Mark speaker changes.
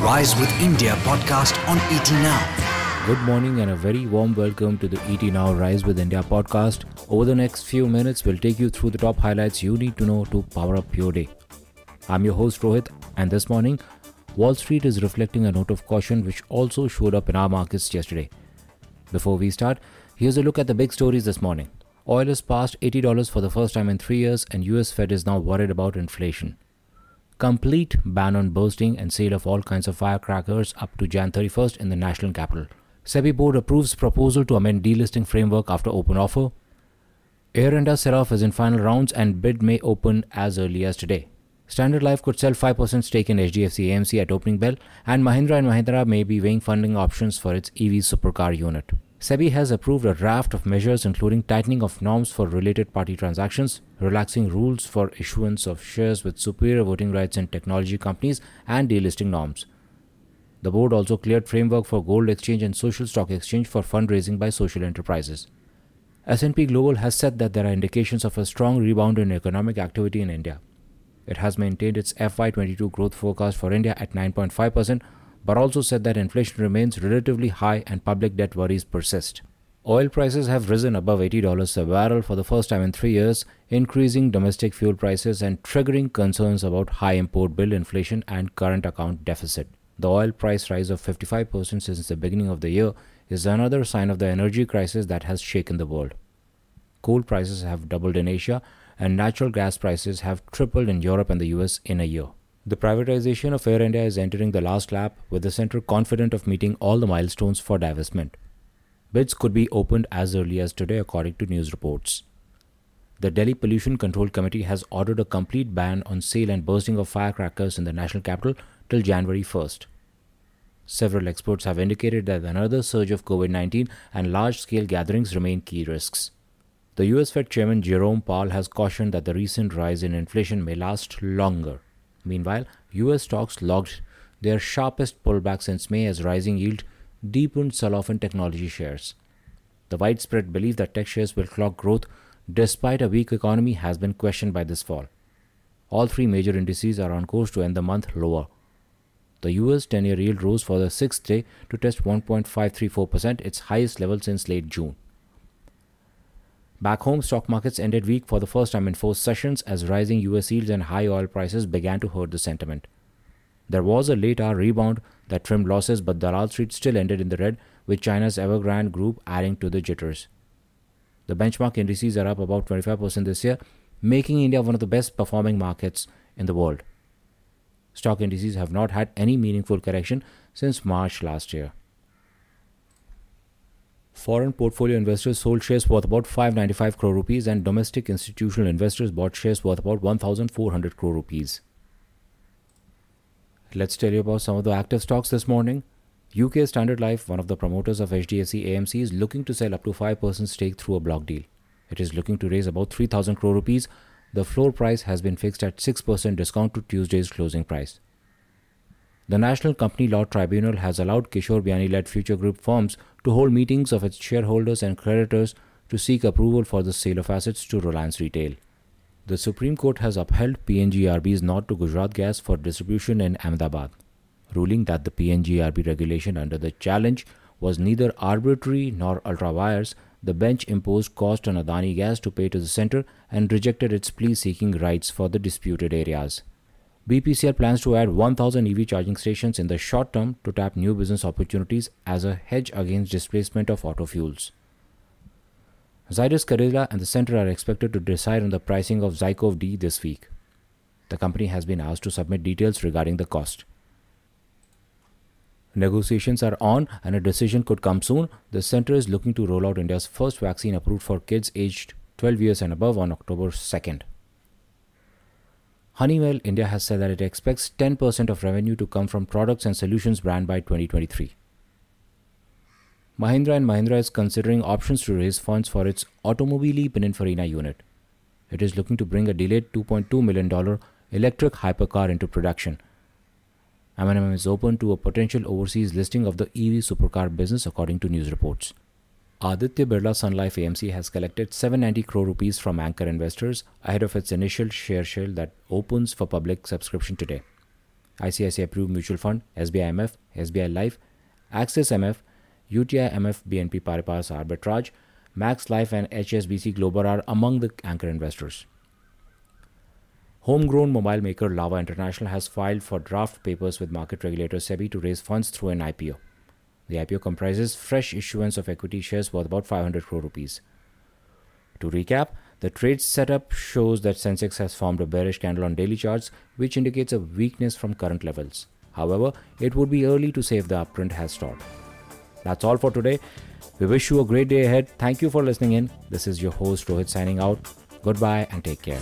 Speaker 1: Rise with India podcast on ET Now.
Speaker 2: Good morning and a very warm welcome to the ET Now Rise with India podcast. Over the next few minutes, we'll take you through the top highlights you need to know to power up your day. I'm your host Rohit, and this morning, Wall Street is reflecting a note of caution which also showed up in our markets yesterday. Before we start, here's a look at the big stories this morning. Oil has passed $80 for the first time in three years, and US Fed is now worried about inflation complete ban on bursting and sale of all kinds of firecrackers up to Jan 31st in the national capital. SEBI board approves proposal to amend delisting framework after open offer. Air India sell-off is in final rounds and bid may open as early as today. Standard Life could sell 5% stake in HDFC AMC at opening bell, and Mahindra and Mahindra may be weighing funding options for its EV supercar unit. SEBI has approved a raft of measures including tightening of norms for related party transactions, relaxing rules for issuance of shares with superior voting rights in technology companies, and delisting norms. The board also cleared framework for gold exchange and social stock exchange for fundraising by social enterprises. S&P Global has said that there are indications of a strong rebound in economic activity in India. It has maintained its FY22 growth forecast for India at 9.5% but also said that inflation remains relatively high and public debt worries persist. Oil prices have risen above $80 a barrel for the first time in three years, increasing domestic fuel prices and triggering concerns about high import bill inflation and current account deficit. The oil price rise of 55% since the beginning of the year is another sign of the energy crisis that has shaken the world. Coal prices have doubled in Asia, and natural gas prices have tripled in Europe and the US in a year. The privatization of Air India is entering the last lap, with the centre confident of meeting all the milestones for divestment. Bids could be opened as early as today, according to news reports. The Delhi Pollution Control Committee has ordered a complete ban on sale and bursting of firecrackers in the national capital till January 1st. Several experts have indicated that another surge of COVID 19 and large scale gatherings remain key risks. The US Fed Chairman Jerome Powell has cautioned that the recent rise in inflation may last longer. Meanwhile, US stocks logged their sharpest pullback since May as rising yield deepened sell off in technology shares. The widespread belief that tech shares will clock growth despite a weak economy has been questioned by this fall. All three major indices are on course to end the month lower. The US 10 year yield rose for the sixth day to test 1.534%, its highest level since late June. Back home, stock markets ended weak for the first time in four sessions as rising US yields and high oil prices began to hurt the sentiment. There was a late hour rebound that trimmed losses, but Dalal Street still ended in the red, with China's Evergrande Group adding to the jitters. The benchmark indices are up about 25% this year, making India one of the best performing markets in the world. Stock indices have not had any meaningful correction since March last year. Foreign portfolio investors sold shares worth about 595 crore rupees and domestic institutional investors bought shares worth about 1400 crore rupees. Let's tell you about some of the active stocks this morning. UK Standard Life, one of the promoters of HDFC AMC, is looking to sell up to 5% stake through a block deal. It is looking to raise about 3000 crore rupees. The floor price has been fixed at 6% discount to Tuesday's closing price. The National Company Law Tribunal has allowed Kishore Biyani led Future Group firms to hold meetings of its shareholders and creditors to seek approval for the sale of assets to Reliance Retail. The Supreme Court has upheld PNGRB's nod to Gujarat Gas for distribution in Ahmedabad, ruling that the PNGRB regulation under the challenge was neither arbitrary nor ultra vires. The bench imposed cost on Adani Gas to pay to the centre and rejected its plea seeking rights for the disputed areas. BPCL plans to add 1,000 EV charging stations in the short term to tap new business opportunities as a hedge against displacement of auto fuels. Zydus Cadila and the center are expected to decide on the pricing of Zycov D this week. The company has been asked to submit details regarding the cost. Negotiations are on and a decision could come soon. The center is looking to roll out India's first vaccine approved for kids aged 12 years and above on October 2nd. Honeywell India has said that it expects 10% of revenue to come from products and solutions brand by 2023. Mahindra and Mahindra is considering options to raise funds for its Automobili Pininfarina unit. It is looking to bring a delayed $2.2 million electric hypercar into production. M&M is open to a potential overseas listing of the EV supercar business according to news reports. Aditya Birla Sun Life AMC has collected 790 crore rupees from anchor investors ahead of its initial share sale that opens for public subscription today. ICICI Pru Mutual Fund, SBI MF, SBI Life, Axis MF, UTI MF BNP Paribas Arbitrage, Max Life, and HSBC Global are among the anchor investors. Homegrown mobile maker Lava International has filed for draft papers with market regulator SEBI to raise funds through an IPO. The IPO comprises fresh issuance of equity shares worth about 500 crore rupees. To recap, the trade setup shows that Sensex has formed a bearish candle on daily charts, which indicates a weakness from current levels. However, it would be early to say if the uptrend has stalled. That's all for today. We wish you a great day ahead. Thank you for listening in. This is your host Rohit signing out. Goodbye and take care.